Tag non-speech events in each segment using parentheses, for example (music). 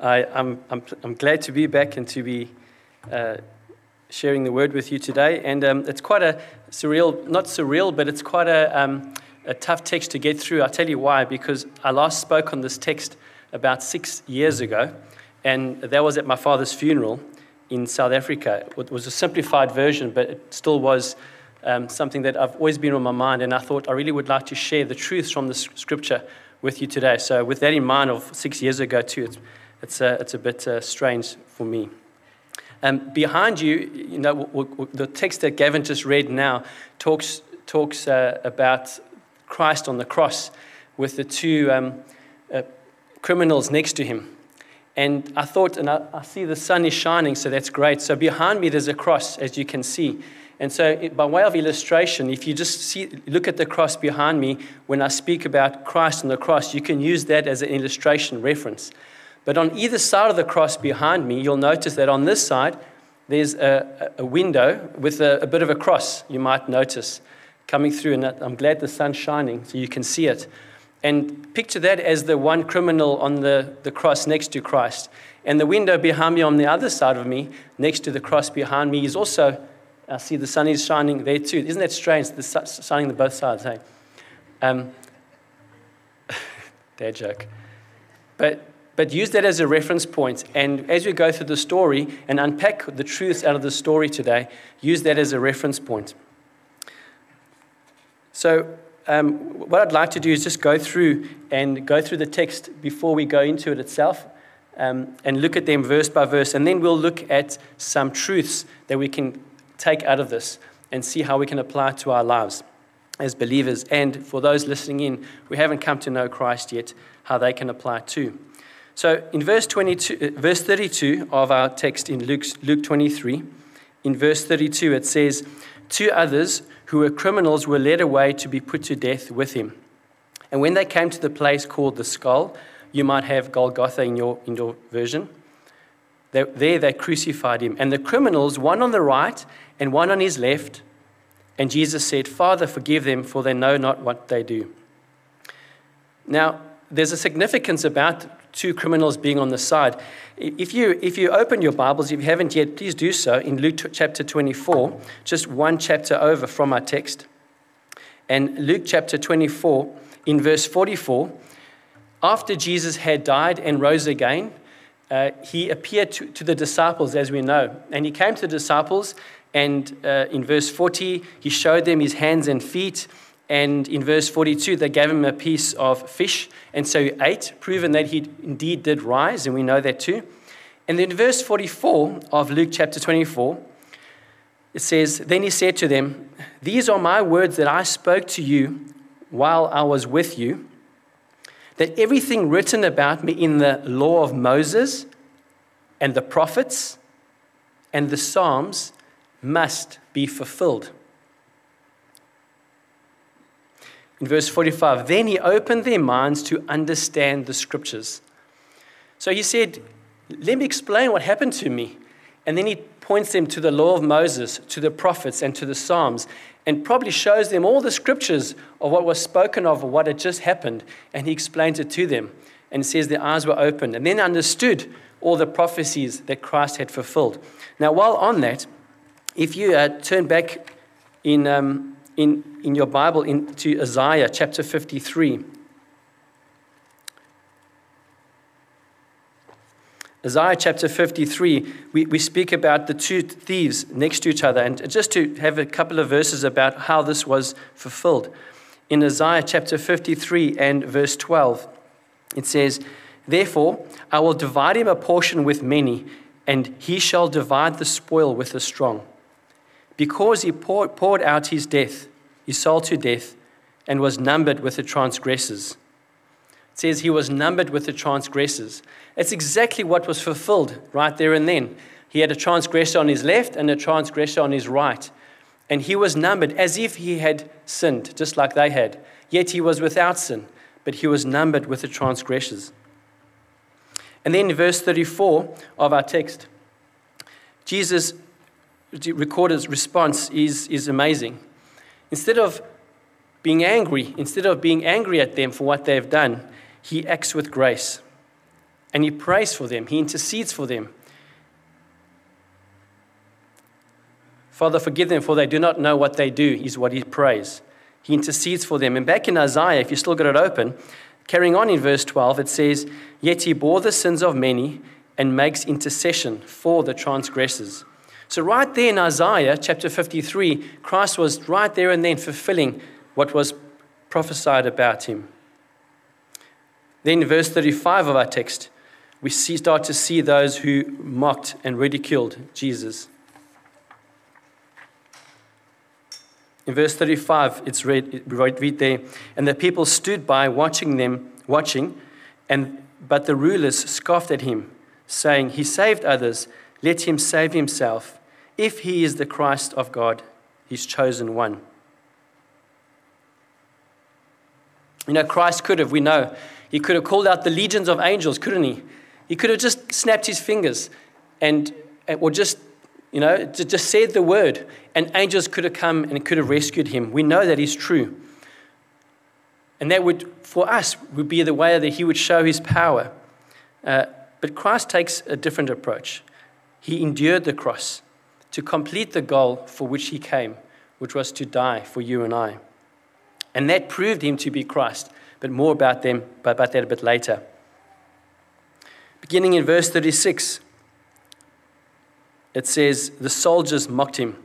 I, am I'm, I'm, I'm glad to be back and to be uh, sharing the word with you today. And um, it's quite a surreal, not surreal, but it's quite a, um, a tough text to get through. I'll tell you why, because I last spoke on this text about six years ago, and that was at my father's funeral in South Africa. It was a simplified version, but it still was um, something that I've always been on my mind, and I thought I really would like to share the truths from the scripture with you today. So, with that in mind, of six years ago, too, it's it's a, it's a bit uh, strange for me. Um, behind you, you know, w- w- the text that Gavin just read now talks, talks uh, about Christ on the cross with the two um, uh, criminals next to him. And I thought, and I, I, see the sun is shining, so that's great. So behind me, there's a cross, as you can see. And so, it, by way of illustration, if you just see, look at the cross behind me, when I speak about Christ on the cross, you can use that as an illustration reference. But on either side of the cross behind me, you'll notice that on this side, there's a, a window with a, a, bit of a cross, you might notice, coming through. And I'm glad the sun's shining so you can see it. And picture that as the one criminal on the, the cross next to Christ. And the window behind me on the other side of me, next to the cross behind me, is also, I see the sun is shining there too. Isn't that strange? The sun shining on both sides, hey? Um, (laughs) dad joke. But but use that as a reference point. And as we go through the story and unpack the truths out of the story today, use that as a reference point. So, um, what I'd like to do is just go through and go through the text before we go into it itself um, and look at them verse by verse. And then we'll look at some truths that we can take out of this and see how we can apply to our lives as believers. And for those listening in who haven't come to know Christ yet, how they can apply too. So in verse, 22, uh, verse 32 of our text in Luke, Luke 23, in verse 32, it says, Two others who were criminals were led away to be put to death with him. And when they came to the place called the skull, you might have Golgotha in your, in your version, they, there they crucified him. And the criminals, one on the right and one on his left, and Jesus said, Father, forgive them, for they know not what they do. Now, there's a significance about two criminals being on the side. If you, if you open your Bibles, if you haven't yet, please do so in Luke chapter 24, just one chapter over from our text. And Luke chapter 24, in verse 44, after Jesus had died and rose again, uh, he appeared to, to, the disciples, as we know. And he came to the disciples, and uh, in verse 40, he showed them his hands and feet. And in verse 42, they gave him a piece of fish. And so he ate, proving that he indeed did rise, and we know that too. And then in verse 44 of Luke chapter 24, it says, Then he said to them, These are my words that I spoke to you while I was with you, that everything written about me in the law of Moses and the prophets and the Psalms must be fulfilled. In verse 45, then he opened their minds to understand the scriptures. So he said, Let me explain what happened to me. And then he points them to the law of Moses, to the prophets, and to the Psalms, and probably shows them all the scriptures of what was spoken of, what had just happened. And he explains it to them and says their eyes were opened and then understood all the prophecies that Christ had fulfilled. Now, while on that, if you uh, turn back in um, in, in your Bible into Isaiah chapter 53. Isaiah chapter 53, we, we speak about the two thieves next to each other. And just to have a couple of verses about how this was fulfilled. In Isaiah chapter 53 and verse 12, it says, Therefore, I will divide him a portion with many, and he shall divide the spoil with the strong. Because he poured, poured out his death, his soul to death, and was numbered with the transgressors. It says he was numbered with the transgressors. It's exactly what was fulfilled right there and then. He had a transgressor on his left and a transgressor on his right. And he was numbered as if he had sinned, just like they had. Yet he was without sin, but he was numbered with the transgressors. And then verse 34 of our text, Jesus' recorded response is, is amazing. Instead of being angry, instead of being angry at them for what they've done, he acts with grace. and he prays for them, he intercedes for them. Father, forgive them, for they do not know what they do, is what he prays. He intercedes for them. And back in Isaiah, if you still got it open, carrying on in verse 12, it says, Yet he bore the sins of many and makes intercession for the transgressors. So, right there in Isaiah chapter 53, Christ was right there and then fulfilling what was prophesied about him. Then, in verse 35 of our text, we see, start to see those who mocked and ridiculed Jesus. In verse 35, it's read, read there, and the people stood by watching them, watching, and but the rulers scoffed at him, saying, He saved others, let him save himself, if he is the Christ of God, his chosen one. You know, Christ could have, we know, he could have called out the legions of angels, couldn't he? He could have just snapped his fingers and, or just you know, just said the word, and angels could have come and could have rescued him. We know that is true. And that would, for us, would be the way that he would show his power. Uh, but Christ takes a different approach. He endured the cross to complete the goal for which he came, which was to die for you and I. And that proved him to be Christ. But more about them, about that a bit later. Beginning in verse 36 it says the soldiers mocked him.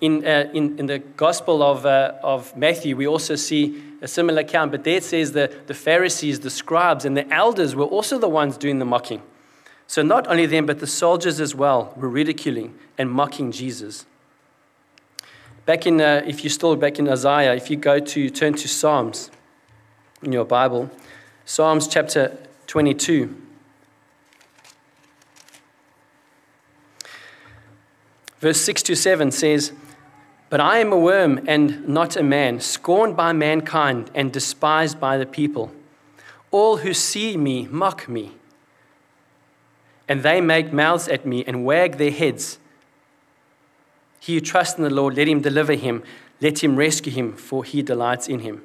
In, uh, in, in the Gospel of, uh, of Matthew, we also see a similar account, but there it says the, the Pharisees, the scribes, and the elders were also the ones doing the mocking. So not only them, but the soldiers as well were ridiculing and mocking Jesus. Back in, uh, if you're still back in Isaiah, if you go to turn to Psalms in your Bible, Psalms chapter 22. Verse 6 to 7 says, But I am a worm and not a man, scorned by mankind and despised by the people. All who see me mock me, and they make mouths at me and wag their heads. He who trusts in the Lord, let him deliver him, let him rescue him, for he delights in him.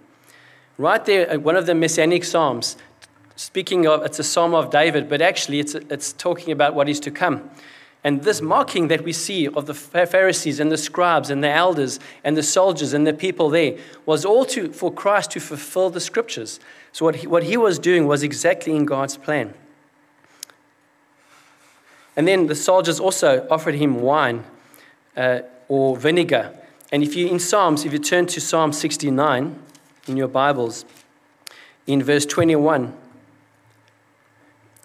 Right there, uh, one of the Messianic Psalms, speaking of, it's a psalm of David, but actually it's, it's talking about what is to come. And this mocking that we see of the Pharisees and the scribes and the elders and the soldiers and the people there was all to, for Christ to fulfill the scriptures. So, what he, what he was doing was exactly in God's plan. And then the soldiers also offered him wine uh, or vinegar. And if you, in Psalms, if you turn to Psalm 69 in your Bibles, in verse 21,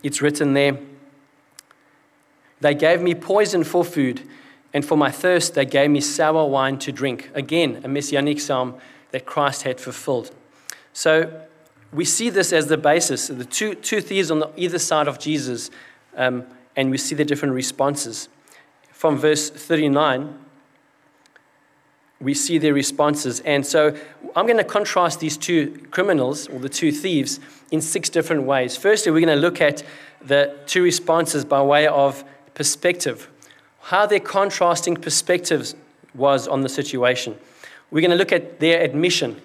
it's written there. They gave me poison for food, and for my thirst, they gave me sour wine to drink. Again, a messianic psalm that Christ had fulfilled. So we see this as the basis the two, two thieves on the, either side of Jesus, um, and we see the different responses. From verse 39, we see their responses. And so I'm going to contrast these two criminals, or the two thieves, in six different ways. Firstly, we're going to look at the two responses by way of perspective, how their contrasting perspectives was on the situation. We're going to look at their admission.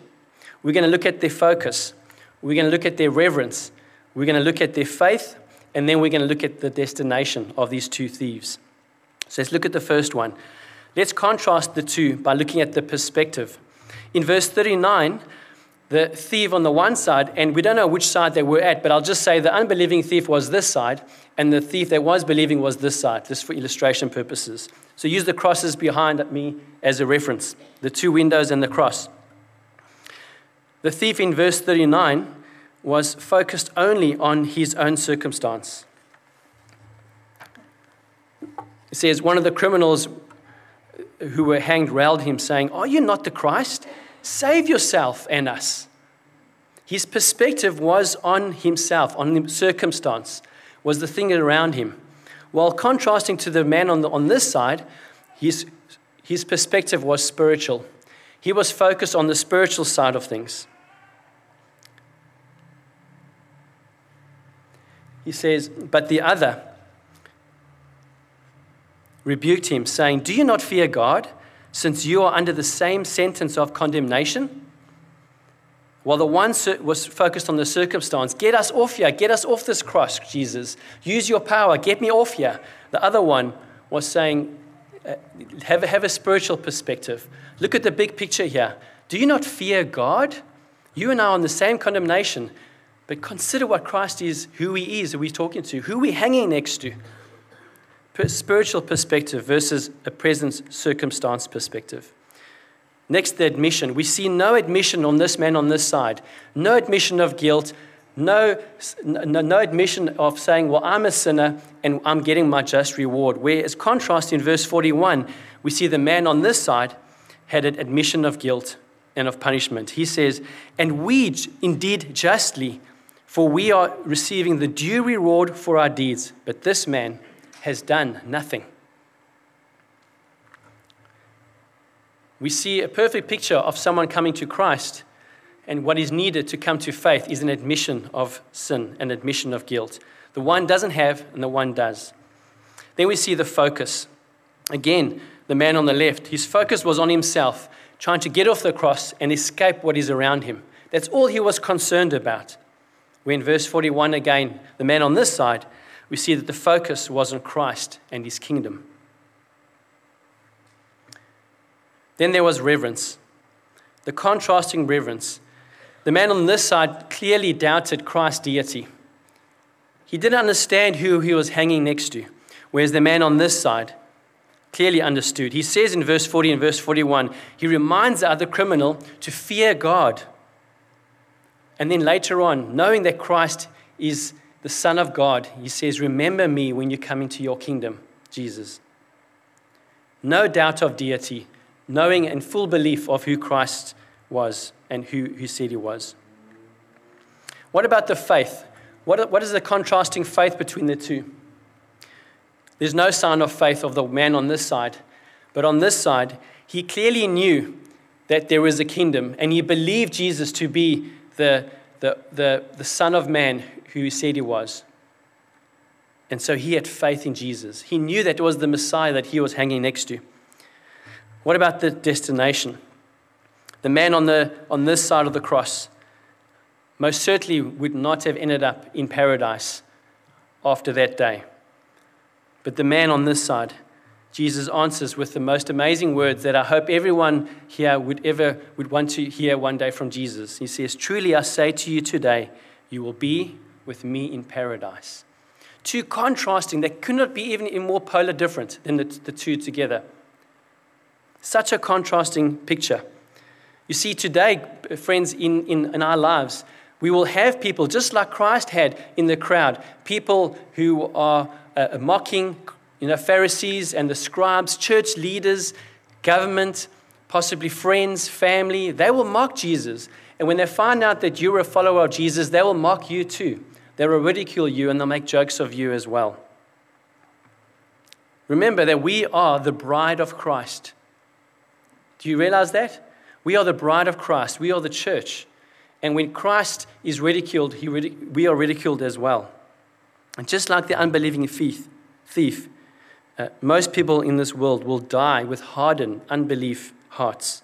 We're going to look at their focus. We're going to look at their reverence. We're going to look at their faith. And then we're going to look at the destination of these two thieves. So let's look at the first one. Let's contrast the two by looking at the perspective. In verse 39, the thief on the one side, and we don't know which side they were at, but I'll just say the unbelieving thief was this side, and the thief that was believing was this side, just for illustration purposes. So use the crosses behind me as a reference the two windows and the cross. The thief in verse 39 was focused only on his own circumstance. It says, One of the criminals who were hanged railed him, saying, Are you not the Christ? Save yourself and us. His perspective was on himself, on the circumstance, was the thing around him. While contrasting to the man on, the, on this side, his, his perspective was spiritual. He was focused on the spiritual side of things. He says, But the other rebuked him, saying, Do you not fear God? since you are under the same sentence of condemnation? While the one was focused on the circumstance, get us off here, get us off this cross, Jesus. Use your power, get me off here. The other one was saying, uh, have, have a spiritual perspective. Look at the big picture here. Do you not fear God? You and I are on the same condemnation, but consider what Christ is, who he is, who we're talking to, who we're hanging next to. Spiritual perspective versus a present circumstance perspective. Next, the admission. We see no admission on this man on this side, no admission of guilt, no, no, no, admission of saying, Well, I'm a sinner and I'm getting my just reward. Whereas, contrast in verse 41, we see the man on this side had an admission of guilt and of punishment. He says, And we indeed justly, for we are receiving the due reward for our deeds, but this man has done nothing. we see a perfect picture of someone coming to Christ, and what is needed to come to faith is an admission of sin, an admission of guilt. The one doesn't have, and the one does. Then we see the focus. Again, the man on the left, his focus was on himself, trying to get off the cross and escape what is around him. That's all he was concerned about. When verse 41 again, the man on this side, we see that the focus was on Christ and his kingdom. Then there was reverence, the contrasting reverence. The man on this side clearly doubted Christ's deity. He didn't understand who he was hanging next to, whereas the man on this side clearly understood. He says in verse 40 and verse 41, he reminds the other criminal to fear God. And then later on, knowing that Christ is the Son of God, he says, Remember me when you come into your kingdom, Jesus. No doubt of deity, knowing and full belief of who Christ was and who, who said he was. What about the faith? What, what is the contrasting faith between the two? There's no sign of faith of the man on this side, but on this side, he clearly knew that there was a kingdom, and he believed Jesus to be the, the, the, the Son of Man who he said he was. And so he had faith in Jesus. He knew that it was the Messiah that he was hanging next to. What about the destination? The man on, the, on this side of the cross most certainly would not have ended up in paradise after that day. But the man on this side, Jesus answers with the most amazing words that I hope everyone here would ever would want to hear one day from Jesus. He says, Truly I say to you today, you will be with me in paradise. Two contrasting, they could not be even more polar different than the, the two together. Such a contrasting picture. You see, today, friends, in, in, in our lives, we will have people just like Christ had in the crowd people who are uh, mocking you know, Pharisees and the scribes, church leaders, government, possibly friends, family. They will mock Jesus. And when they find out that you're a follower of Jesus, they will mock you too. They will ridicule you and they'll make jokes of you as well. Remember that we are the bride of Christ. Do you realize that? We are the bride of Christ, we are the church. And when Christ is ridiculed, he, we are ridiculed as well. And just like the unbelieving thief, thief uh, most people in this world will die with hardened, unbelief hearts.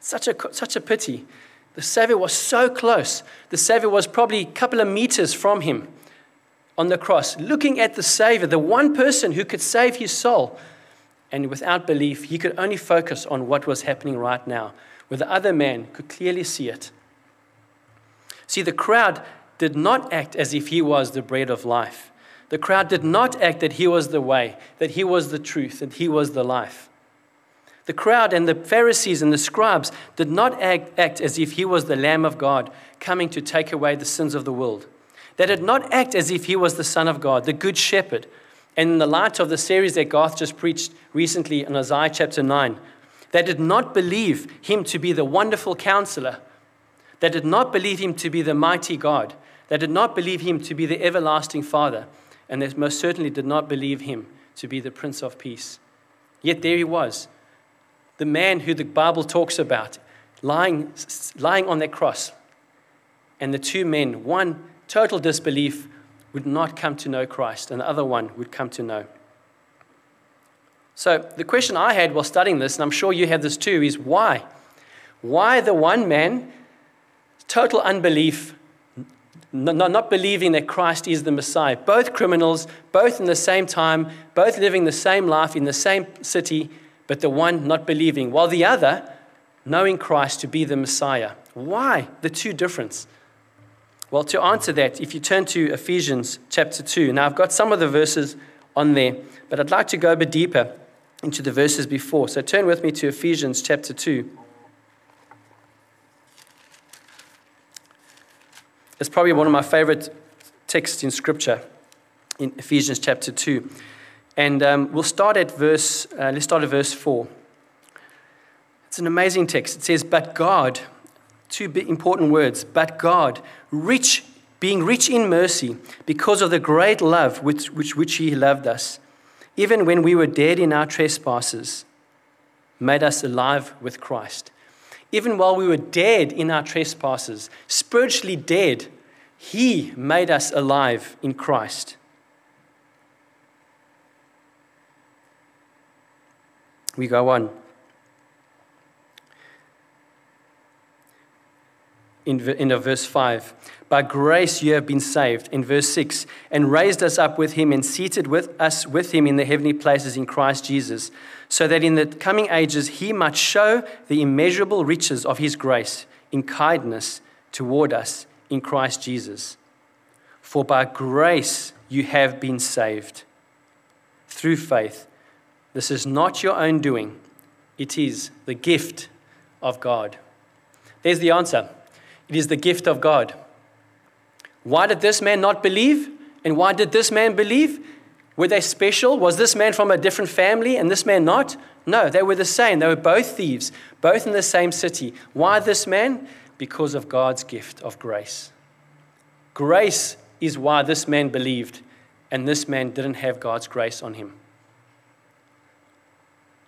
Such a, such a pity. The Savior was so close. The Savior was probably a couple of meters from him on the cross, looking at the Savior, the one person who could save his soul. And without belief, he could only focus on what was happening right now, where the other man could clearly see it. See, the crowd did not act as if he was the bread of life. The crowd did not act that he was the way, that he was the truth, that he was the life. The crowd and the Pharisees and the scribes did not act, act, as if he was the Lamb of God coming to take away the sins of the world. They did not act as if he was the Son of God, the Good Shepherd, and in the light of the series that Garth just preached recently in Isaiah chapter 9, they did not believe him to be the wonderful counselor. They did not believe him to be the mighty God. They did not believe him to be the everlasting Father. And they most certainly did not believe him to be the Prince of Peace. Yet there he was, the man who the Bible talks about, lying, lying on that cross. And the two men, one total disbelief, would not come to know Christ, and the other one would come to know. So, the question I had while studying this, and I'm sure you have this too, is why? Why the one man total unbelief, not, not believing that Christ is the Messiah. Both criminals, both in the same time, both living the same life in the same city, but the one not believing, while the other knowing Christ to be the Messiah. Why the two difference? Well, to answer that, if you turn to Ephesians chapter 2, now I've got some of the verses on there, but I'd like to go a bit deeper into the verses before. So turn with me to Ephesians chapter 2. It's probably one of my favorite texts in Scripture, in Ephesians chapter 2. And um, we'll start at verse, uh, let's start at verse 4. It's an amazing text. It says, But God, two important words, but God, rich, being rich in mercy, because of the great love with which, which He loved us, even when we were dead in our trespasses, made us alive with Christ even while we were dead in our trespasses, spiritually dead, He made us alive in Christ. We go on. In, verse 5. By grace you have been saved, in verse 6, and raised us up with him and seated with us with him in the heavenly places in Christ Jesus so that in the coming ages he might show the immeasurable riches of his grace in kindness toward us in Christ Jesus. For by grace you have been saved through faith. This is not your own doing, it is the gift of God. There's the answer it is the gift of God. Why did this man not believe? And why did this man believe? Were they special? Was this man from a different family and this man not? No, they were the same. They were both thieves, both in the same city. Why this man? Because of God's gift of grace. Grace is why this man believed, and this man didn't have God's grace on him.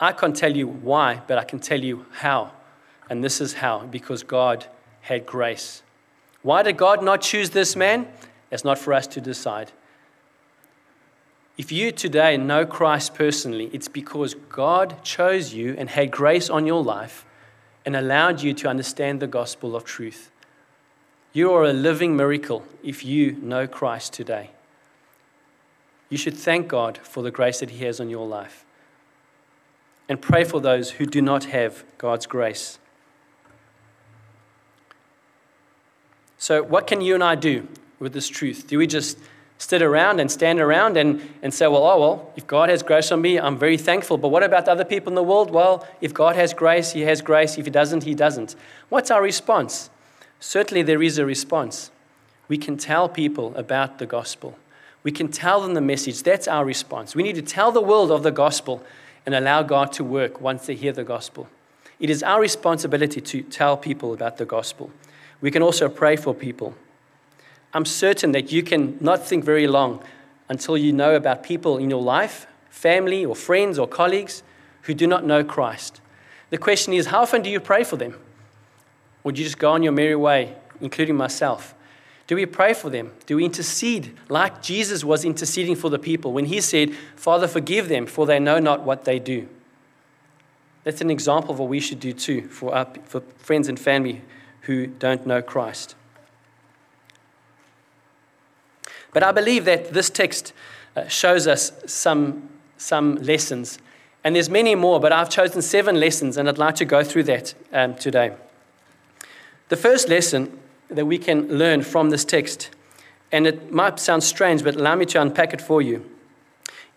I can't tell you why, but I can tell you how. And this is how because God had grace. Why did God not choose this man? It's not for us to decide. If you today know Christ personally, it's because God chose you and had grace on your life and allowed you to understand the gospel of truth. You are a living miracle if you know Christ today. You should thank God for the grace that He has on your life and pray for those who do not have God's grace. So, what can you and I do with this truth? Do we just sit around and stand around and, and say, well, oh, well, if God has grace on me, I'm very thankful. But what about the other people in the world? Well, if God has grace, He has grace. If He doesn't, He doesn't. What's our response? Certainly, there is a response. We can tell people about the gospel, we can tell them the message. That's our response. We need to tell the world of the gospel and allow God to work once they hear the gospel. It is our responsibility to tell people about the gospel. We can also pray for people. I'm certain that you can not think very long until you know about people in your life, family, or friends or colleagues who do not know Christ. The question is, how often do you pray for them? Or do you just go on your merry way, including myself? Do we pray for them? Do we intercede like Jesus was interceding for the people when he said, Father, forgive them, for they know not what they do? That's an example of what we should do too for, our, for friends and family who don't know Christ. But I believe that this text uh, shows us some, some lessons. And there's many more, but I've chosen seven lessons, and I'd like to go through that um, today. The first lesson that we can learn from this text, and it might sound strange, but allow me to unpack it for you,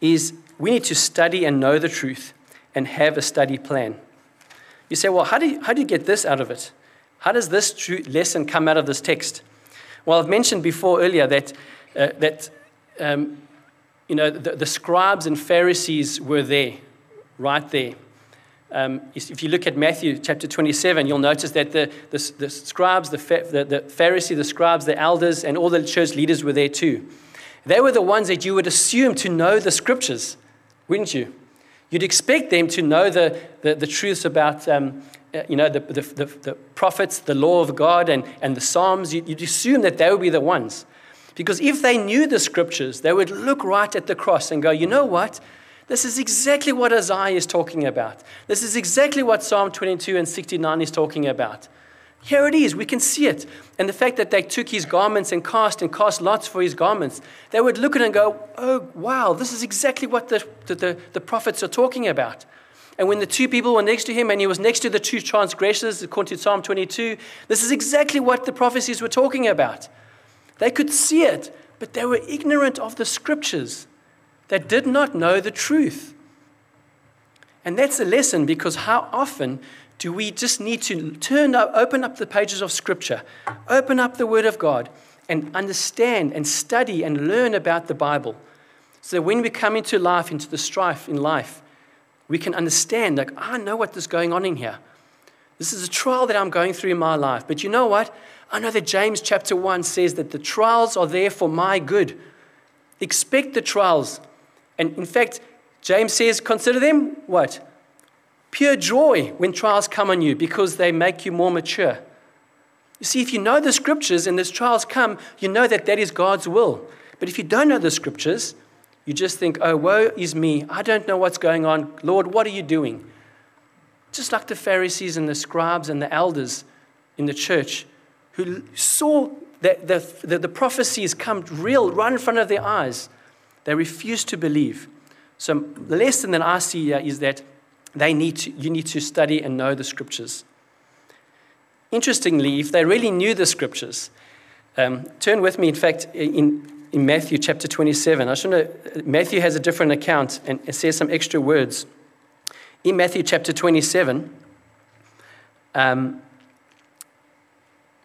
is we need to study and know the truth and have a study plan. You say, well, how do you, how do you get this out of it? How does this lesson come out of this text? Well, I've mentioned before earlier that uh, that um, you know, the, the, scribes and Pharisees were there, right there. Um, if you look at Matthew chapter 27, you'll notice that the, the, the scribes, the, the, the Pharisee, the scribes, the elders, and all the church leaders were there too. They were the ones that you would assume to know the scriptures, wouldn't you? You'd expect them to know the, the, the truths about um, Uh, you know, the, the, the, the, prophets, the law of God, and, and the Psalms. You'd assume that they would be the ones. Because if they knew the scriptures, they would look right at the cross and go, you know what? This is exactly what Isaiah is talking about. This is exactly what Psalm 22 and 69 is talking about. Here it is. We can see it. And the fact that they took his garments and cast and cast lots for his garments, they would look at it and go, oh, wow, this is exactly what the, the, the, the prophets are talking about. And when the two people were next to him and he was next to the two transgressors, according to Psalm 22, this is exactly what the prophecies were talking about. They could see it, but they were ignorant of the scriptures. They did not know the truth. And that's a lesson because how often do we just need to turn up, open up the pages of Scripture, open up the Word of God, and understand and study and learn about the Bible. So that when we come into life, into the strife in life, we can understand, like, ah, I know what is going on in here. This is a trial that I'm going through in my life. But you know what? I know that James chapter 1 says that the trials are there for my good. Expect the trials. And in fact, James says, consider them what? pure joy when trials come on you because they make you more mature. You see, if you know the scriptures and these trials come, you know that that is God's will. But if you don't know the scriptures, you just think, oh, woe is me. I don't know what's going on. Lord, what are you doing? Just like the Pharisees and the scribes and the elders in the church who saw that the, the, the prophecies come real right in front of their eyes. They refused to believe. So, the lesson that I see here is that they need to, you need to study and know the scriptures. Interestingly, if they really knew the scriptures, um, turn with me, in fact, in, in Matthew chapter 27. I should know, Matthew has a different account and it says some extra words. In Matthew chapter 27, um,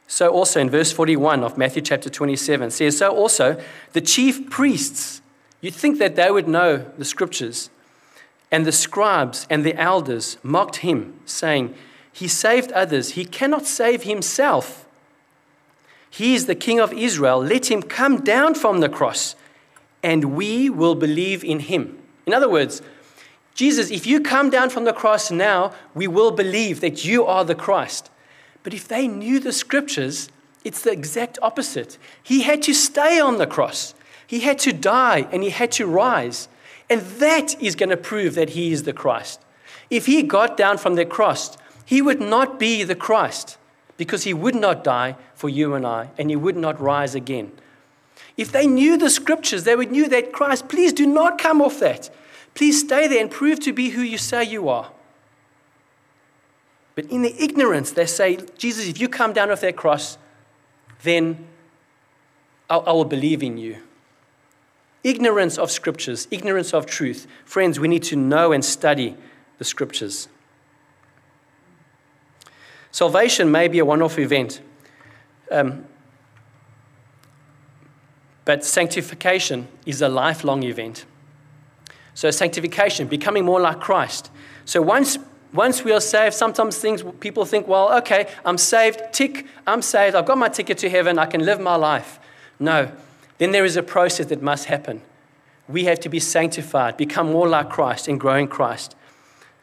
so also in verse 41 of Matthew chapter 27 says, So also the chief priests, you'd think that they would know the scriptures, and the scribes and the elders mocked him, saying, He saved others, he cannot save himself. He is the King of Israel. Let him come down from the cross, and we will believe in him. In other words, Jesus, if you come down from the cross now, we will believe that you are the Christ. But if they knew the scriptures, it's the exact opposite. He had to stay on the cross, he had to die, and he had to rise. And that is going to prove that he is the Christ. If he got down from the cross, he would not be the Christ because he would not die for you and I, and he would not rise again. If they knew the scriptures, they would knew that Christ, please do not come off that. Please stay there and prove to be who you say you are. But in their ignorance, they say, Jesus, if you come down off that cross, then I, I will believe in you. Ignorance of scriptures, ignorance of truth. Friends, we need to know and study the scriptures. Salvation may be a one off event, um, but sanctification is a lifelong event. So, sanctification, becoming more like Christ. So, once, once we are saved, sometimes things people think, well, okay, I'm saved, tick, I'm saved, I've got my ticket to heaven, I can live my life. No, then there is a process that must happen. We have to be sanctified, become more like Christ, and grow in Christ.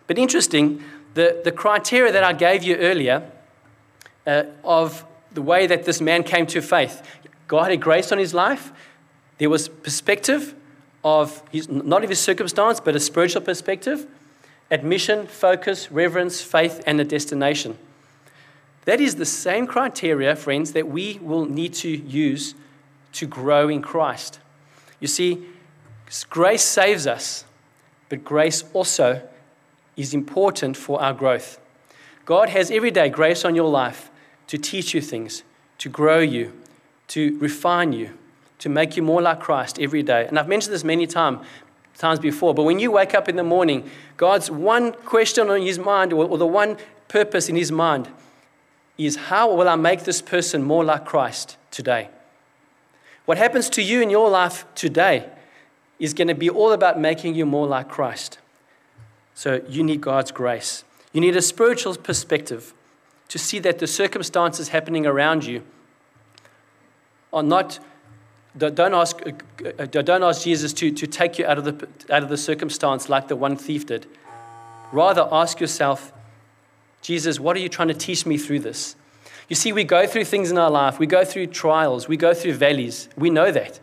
But interesting, the, the criteria that I gave you earlier uh, of the way that this man came to faith God had grace on his life, there was perspective of his, not of his circumstance, but a spiritual perspective, admission, focus, reverence, faith, and a destination. That is the same criteria, friends, that we will need to use to grow in Christ. You see, grace saves us, but grace also is important for our growth. God has every day grace on your life to teach you things, to grow you, to refine you, to make you more like Christ every day. And I've mentioned this many time, times before, but when you wake up in the morning, God's one question on his mind, or, or the one purpose in his mind, is how will I make this person more like Christ today? What happens to you in your life today is going to be all about making you more like Christ. So you need God's grace. You need a spiritual perspective to see that the circumstances happening around you are not. Don't ask, uh, don't ask Jesus to, to take you out of, the, out of the circumstance like the one thief did. Rather, ask yourself, Jesus, what are you trying to teach me through this? You see, we go through things in our life. We go through trials. We go through valleys. We know that.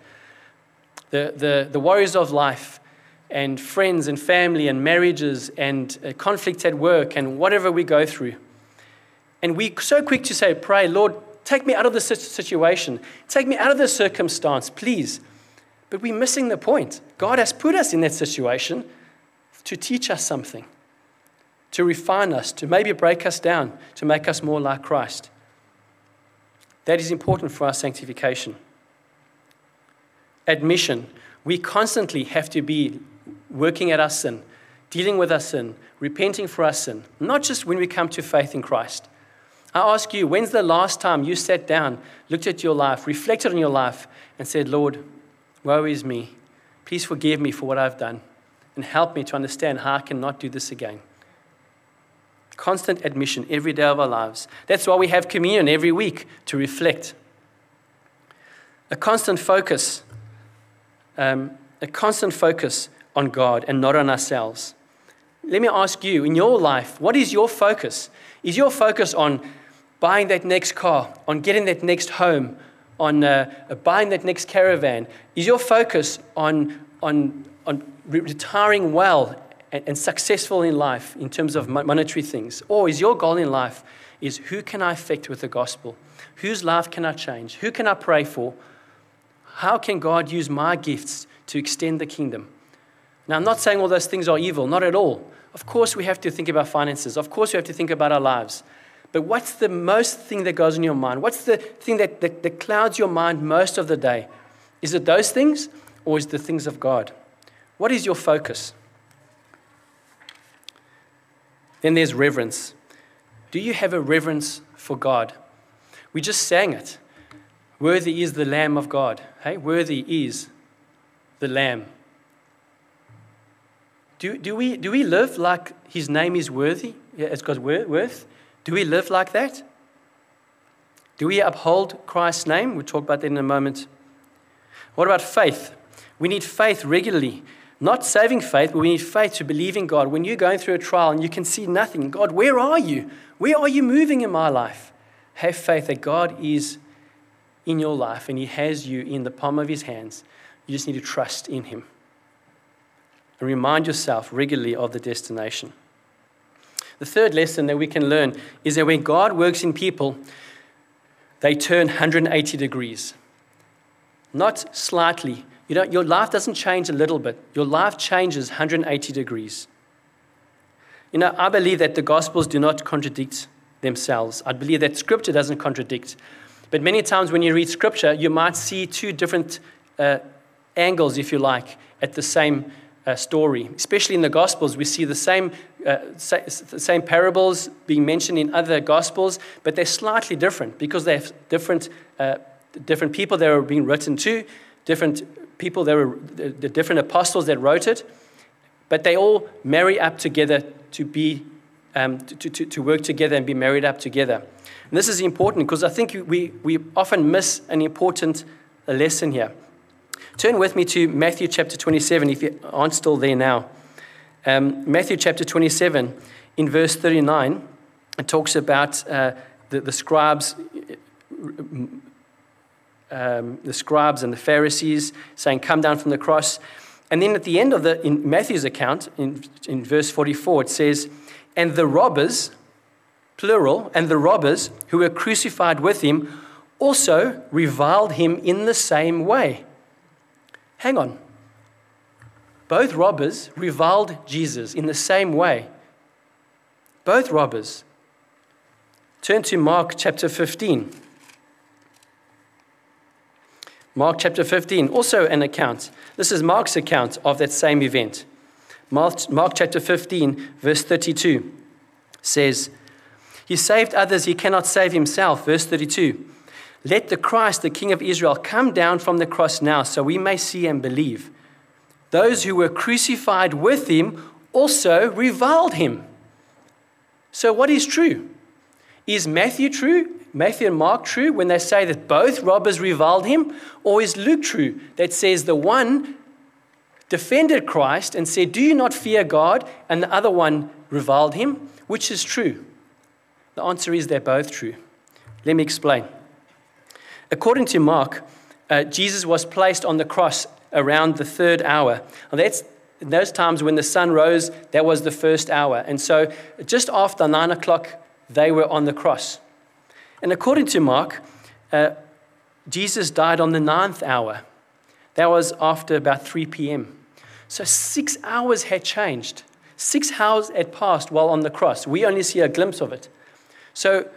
The, the, the worries of life and friends and family and marriages and uh, conflicts at work and whatever we go through. And we're so quick to say, Pray, Lord, take me out of this situation, take me out of this circumstance, please. But we're missing the point. God has put us in that situation to teach us something, to refine us, to maybe break us down, to make us more like Christ. That is important for our sanctification. Admission. We constantly have to be working at our sin, dealing with our sin, repenting for our sin, not just when we come to faith in Christ. I ask you, when's the last time you sat down, looked at your life, reflected on your life, and said, Lord, woe is me. Please forgive me for what I've done and help me to understand how I cannot do this again. Constant admission every day of our lives. That's why we have communion every week to reflect. A constant focus, um, a constant focus on God and not on ourselves. Let me ask you, in your life, what is your focus? Is your focus on buying that next car, on getting that next home, on uh, buying that next caravan? Is your focus on, on, on retiring well and, and successful in life in terms of monetary things? Or is your goal in life is who can I affect with the gospel? Whose life can I change? Who can I pray for? How can God use my gifts to extend the kingdom? Now, I'm not saying all those things are evil, not at all. Of course, we have to think about finances. Of course, we have to think about our lives. But what's the most thing that goes in your mind? What's the thing that, that, that clouds your mind most of the day? Is it those things or is it the things of God? What is your focus? Then there's reverence. Do you have a reverence for God? We just sang it. Worthy is the Lamb of God. Hey, worthy is the Lamb. Do, do, we, do we live like his name is worthy, as God's worth? Do we live like that? Do we uphold Christ's name? We'll talk about that in a moment. What about faith? We need faith regularly. Not saving faith, but we need faith to believe in God. When you're going through a trial and you can see nothing, God, where are you? Where are you moving in my life? Have faith that God is in your life and He has you in the palm of His hands. You just need to trust in Him. And remind yourself regularly of the destination. The third lesson that we can learn is that when God works in people, they turn 180 degrees. Not slightly, you know, your life doesn't change a little bit, your life changes 180 degrees. You know, I believe that the Gospels do not contradict themselves. I believe that Scripture doesn't contradict. But many times when you read Scripture, you might see two different uh, angles, if you like, at the same uh, story. Especially in the Gospels, we see the same, uh, same parables being mentioned in other Gospels, but they're slightly different because they have different, uh, different people that are being written to, different people, there were the different apostles that wrote it, but they all marry up together to be um, to, to, to work together and be married up together. And this is important because I think we, we often miss an important lesson here. Turn with me to Matthew chapter 27 if you aren't still there now. Um, Matthew chapter 27, in verse 39, it talks about uh, the, the scribes um, the scribes and the Pharisees saying, Come down from the cross. And then at the end of the, in Matthew's account, in, in verse 44, it says, And the robbers, plural, and the robbers who were crucified with him also reviled him in the same way. Hang on. Both robbers reviled Jesus in the same way. Both robbers. Turn to Mark chapter 15. Mark chapter 15, also an account. This is Mark's account of that same event. Mark, Mark chapter 15, verse 32 says, He saved others, he cannot save himself. Verse 32 Let the Christ, the King of Israel, come down from the cross now so we may see and believe. Those who were crucified with him also reviled him. So, what is true? Is Matthew true Matthew and Mark true when they say that both robbers reviled him? Or is Luke true that says the one defended Christ and said, Do you not fear God? And the other one reviled him? Which is true? The answer is they're both true. Let me explain. According to Mark, uh, Jesus was placed on the cross around the third hour. And that's in those times when the sun rose, that was the first hour. And so just after nine o'clock they were on the cross. And according to Mark, uh, Jesus died on the ninth hour. That was after about 3 p.m. So six hours had changed. Six hours had passed while on the cross. We only see a glimpse of it. So,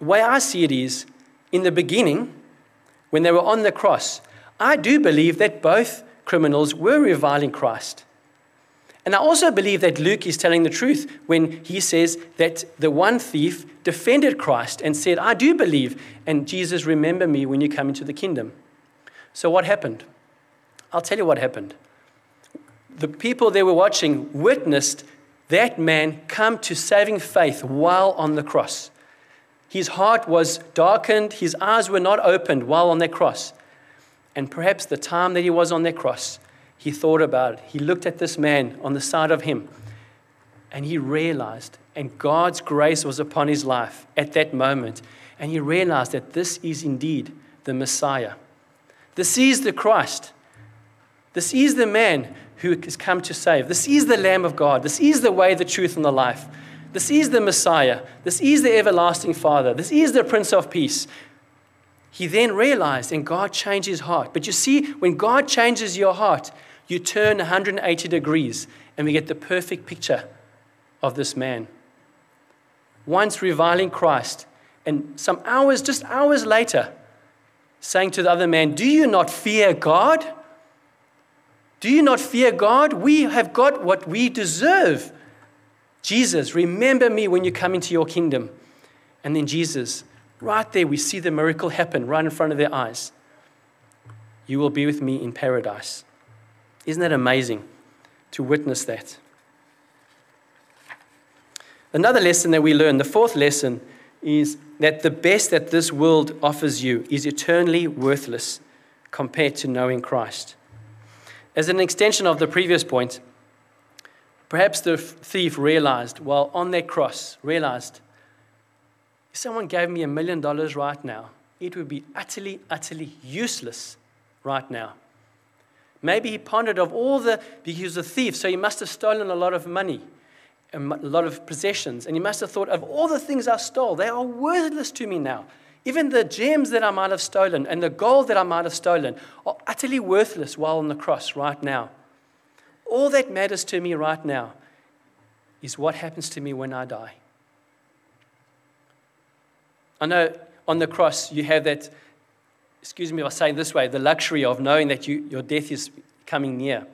way I see it is, in the beginning, when they were on the cross, I do believe that both criminals were reviling Christ. And I also believe that Luke is telling the truth when he says that the one thief defended Christ and said, I do believe, and Jesus, remember me when you come into the kingdom. So, what happened? I'll tell you what happened. The people they were watching witnessed that man come to saving faith while on the cross. His heart was darkened, his eyes were not opened while on that cross. And perhaps the time that he was on that cross, he thought about it. He looked at this man on the side of him and he realized, and God's grace was upon his life at that moment. And he realized that this is indeed the Messiah. This is the Christ. This is the man who has come to save. This is the Lamb of God. This is the way, the truth, and the life. This is the Messiah. This is the everlasting Father. This is the Prince of Peace. He then realized, and God changed his heart. But you see, when God changes your heart, you turn 180 degrees, and we get the perfect picture of this man. Once reviling Christ, and some hours, just hours later, saying to the other man, Do you not fear God? Do you not fear God? We have got what we deserve. Jesus, remember me when you come into your kingdom. And then Jesus, Right there, we see the miracle happen right in front of their eyes. You will be with me in paradise. Isn't that amazing to witness that? Another lesson that we learn, the fourth lesson, is that the best that this world offers you is eternally worthless compared to knowing Christ. As an extension of the previous point, perhaps the thief realized while on that cross, realized if someone gave me a million dollars right now, it would be utterly, utterly useless right now. Maybe he pondered of all the, because he was a thief, so he must have stolen a lot of money, a lot of possessions, and he must have thought of all the things I stole, they are worthless to me now. Even the gems that I might have stolen and the gold that I might have stolen are utterly worthless while on the cross right now. All that matters to me right now is what happens to me when I die. I know on the cross you have that, excuse me if I say it this way, the luxury of knowing that you, your death is coming near.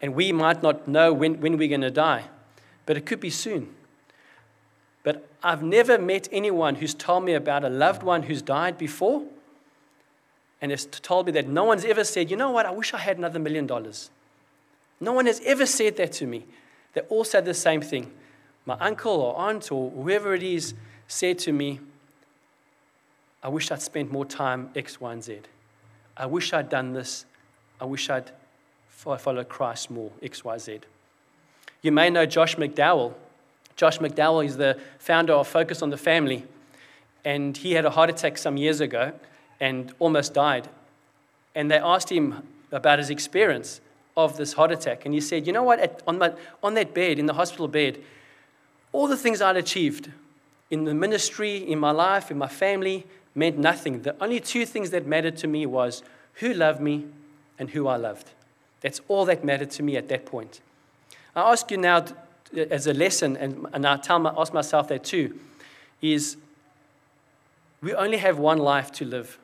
And we might not know when, when we're going to die, but it could be soon. But I've never met anyone who's told me about a loved one who's died before and has told me that no one's ever said, you know what, I wish I had another million dollars. No one has ever said that to me. They all said the same thing. My uncle or aunt or whoever it is said to me, I wish I'd spent more time X, Y, and Z. I wish I'd done this. I wish I'd followed Christ more, X, Y, Z. You may know Josh McDowell. Josh McDowell is the founder of Focus on the Family, and he had a heart attack some years ago and almost died. And they asked him about his experience of this heart attack, and he said, You know what? At, on, on that bed, in the hospital bed, all the things I'd achieved, in the ministry, in my life, in my family, meant nothing. The only two things that mattered to me was who loved me and who I loved. That's all that mattered to me at that point. I ask you now uh, as a lesson, and, and I tell my, ask myself that too, is we only have one life to live.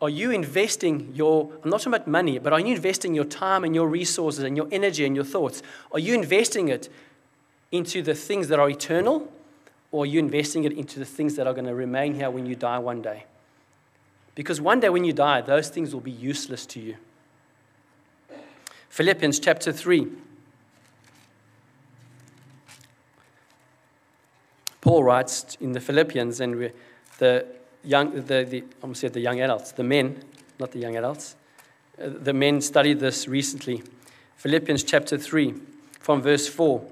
Are you investing your, I'm not talking about money, but are you investing your time and your resources and your energy and your thoughts? Are you investing it into the things that are eternal, or are you investing it into the things that are going to remain here when you die one day? Because one day when you die, those things will be useless to you. Philippians chapter 3. Paul writes in the Philippians, and the young, the, the, I the young adults, the men, not the young adults, uh, the men studied this recently. Philippians chapter 3, from verse 4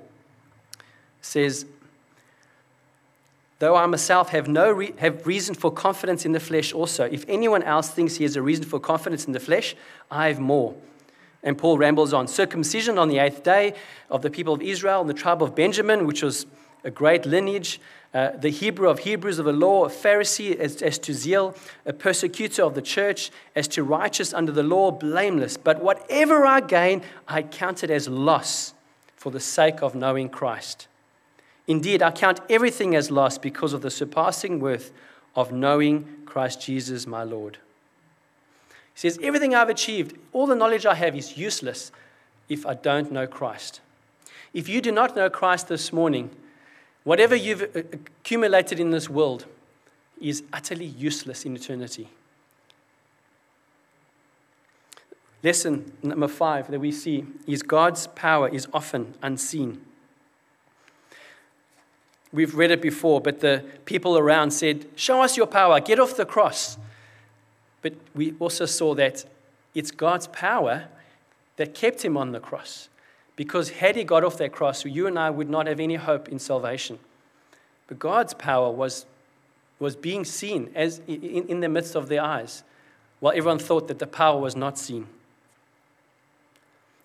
says, Though I myself have no re- have reason for confidence in the flesh also, if anyone else thinks he has a reason for confidence in the flesh, I have more. And Paul rambles on circumcision on the eighth day of the people of Israel and the tribe of Benjamin, which was a great lineage, uh, the Hebrew of Hebrews of the law, a Pharisee as, as to zeal, a persecutor of the church, as to righteous under the law, blameless. But whatever I gain, I count it as loss for the sake of knowing Christ. Indeed, I count everything as loss because of the surpassing worth of knowing Christ Jesus my Lord. He says, Everything I've achieved, all the knowledge I have is useless if I don't know Christ. If you do not know Christ this morning, whatever you've uh, accumulated in this world is utterly useless in eternity. Lesson number five that we see is God's power is often unseen. We've read it before, but the people around said, Show us your power, get off the cross. But we also saw that it's God's power that kept him on the cross. Because had he got off that cross, you and I would not have any hope in salvation. But God's power was, was being seen as in, in the midst of their eyes, while everyone thought that the power was not seen.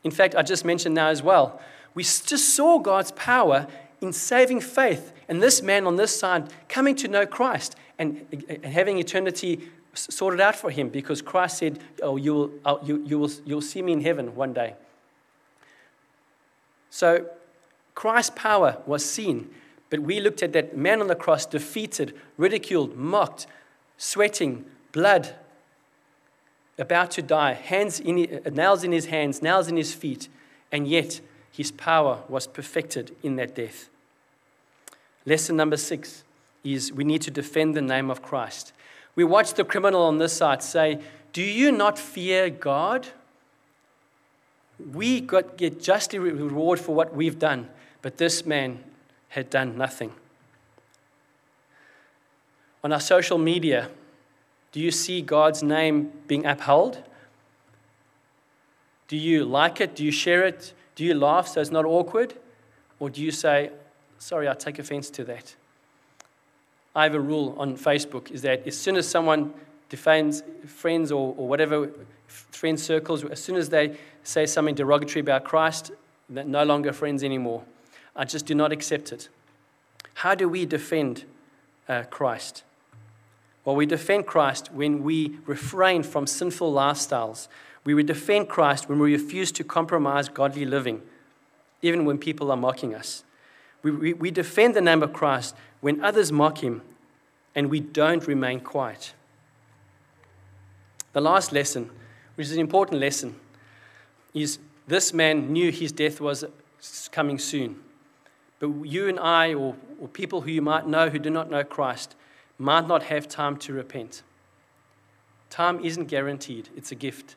In fact, I just mentioned now as well, we just saw God's power in saving faith. And this man on this side coming to know Christ and, and having eternity sorted out for him because Christ said, Oh, you will, oh, you, you will, you'll see me in heaven one day. So Christ's power was seen, but we looked at that man on the cross defeated, ridiculed, mocked, sweating, blood, about to die, hands in, uh, nails in his hands, nails in his feet, and yet his power was perfected in that death. Lesson number six is we need to defend the name of Christ. We watch the criminal on this side say, Do you not fear God? We got, get justly reward for what we've done, but this man had done nothing. On our social media, do you see God's name being upheld? Do you like it? Do you share it? Do you laugh so it's not awkward? Or do you say, sorry, I take offense to that? I have a rule on Facebook is that as soon as someone defames friends or, or whatever friend circles, as soon as they say something derogatory about Christ, they're no longer friends anymore. I just do not accept it. How do we defend uh, Christ? Well, we defend Christ when we refrain from sinful lifestyles, we would defend Christ when we refuse to compromise godly living, even when people are mocking us. We, we, we defend the name of Christ when others mock him and we don't remain quiet. The last lesson, which is an important lesson, is this man knew his death was coming soon. But you and I, or, or people who you might know who do not know Christ, might not have time to repent. Time isn't guaranteed, it's a gift.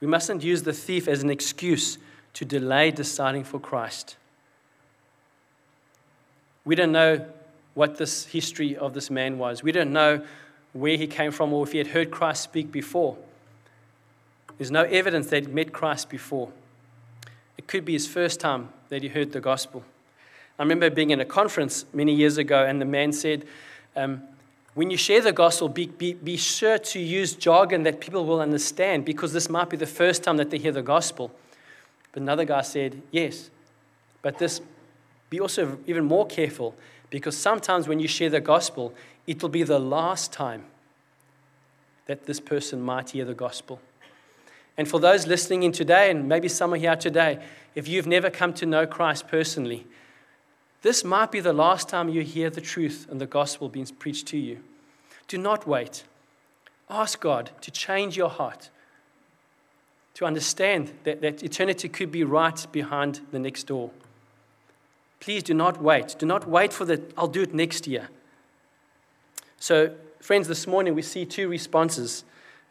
We mustn't use the thief as an excuse to delay deciding for Christ. We don't know what this history of this man was. We don't know where he came from or if he had heard Christ speak before. There's no evidence that he'd met Christ before. It could be his first time that he heard the gospel. I remember being in a conference many years ago, and the man said, um, when you share the gospel, be, be, be sure to use jargon that people will understand because this might be the first time that they hear the gospel. But another guy said, Yes, but this, be also even more careful because sometimes when you share the gospel, it will be the last time that this person might hear the gospel. And for those listening in today, and maybe some are here today, if you've never come to know Christ personally, this might be the last time you hear the truth and the gospel being preached to you. Do not wait. Ask God to change your heart, to understand that, that eternity could be right behind the next door. Please do not wait. Do not wait for the, I'll do it next year. So, friends, this morning we see two responses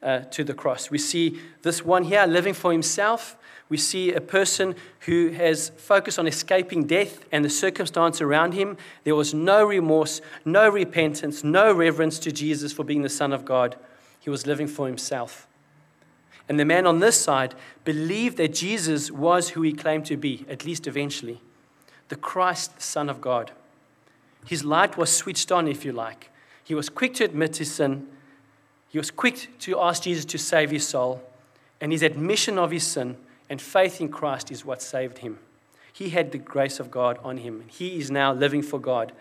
uh, to the cross. We see this one here living for himself we see a person who has focused on escaping death and the circumstance around him. There was no remorse, no repentance, no reverence to Jesus for being the Son of God. He was living for himself. And the man on this side believed that Jesus was who he claimed to be, at least eventually the Christ, the Son of God. His light was switched on, if you like. He was quick to admit his sin. He was quick to ask Jesus to save his soul, and his admission of his sin and faith in Christ is what saved him. He had the grace of God on him, and he is now living for God.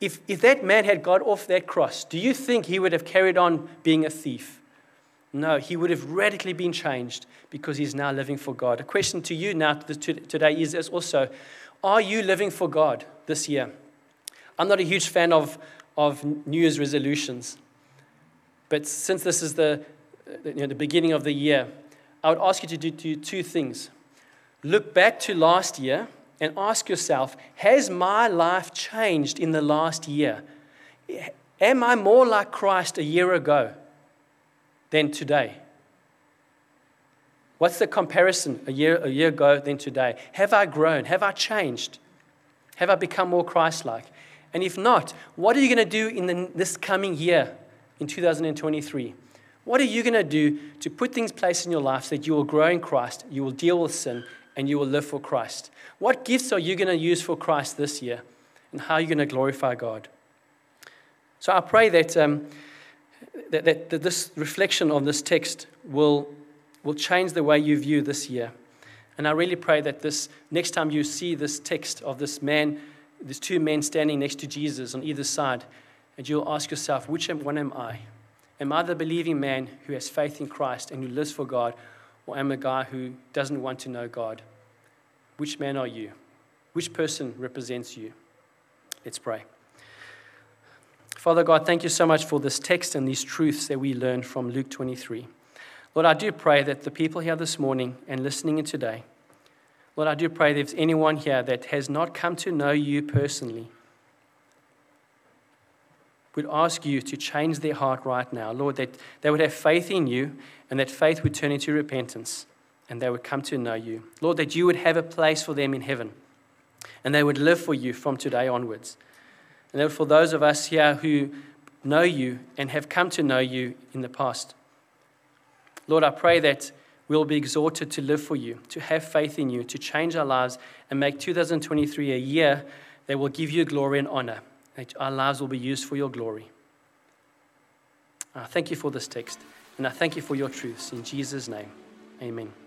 If, if that man had got off that cross, do you think he would have carried on being a thief? No, he would have radically been changed because he's now living for God. A question to you now today is also Are you living for God this year? I'm not a huge fan of, of New Year's resolutions, but since this is the, you know, the beginning of the year, I would ask you to do, do two things. Look back to last year and ask yourself Has my life changed in the last year? Am I more like Christ a year ago? than today? What's the comparison a year, a year ago than today? Have I grown? Have I changed? Have I become more Christ like? And if not, what are you going to do in the, this coming year, in 2023? What are you going to do to put things in place in your life so that you will grow in Christ, you will deal with sin, and you will live for Christ? What gifts are you going to use for Christ this year? And how are you going to glorify God? So I pray that. Um, that, that, that this reflection on this text will, will change the way you view this year. And I really pray that this next time you see this text of this man, these two men standing next to Jesus on either side, and you'll ask yourself, which one am I? Am I the believing man who has faith in Christ and who lives for God, or am I a guy who doesn't want to know God? Which man are you? Which person represents you? Let's pray. Father God, thank you so much for this text and these truths that we learn from Luke 23. Lord, I do pray that the people here this morning and listening in today, Lord, I do pray that if there's anyone here that has not come to know you personally, would ask you to change their heart right now. Lord, that they would have faith in you and that faith would turn into repentance and they would come to know you. Lord, that you would have a place for them in heaven and they would live for you from today onwards. And for those of us here who know you and have come to know you in the past, Lord, I pray that we'll be exhorted to live for you, to have faith in you, to change our lives, and make 2023 a year that will give you glory and honor, that our lives will be used for your glory. I thank you for this text, and I thank you for your truths. In Jesus' name, amen.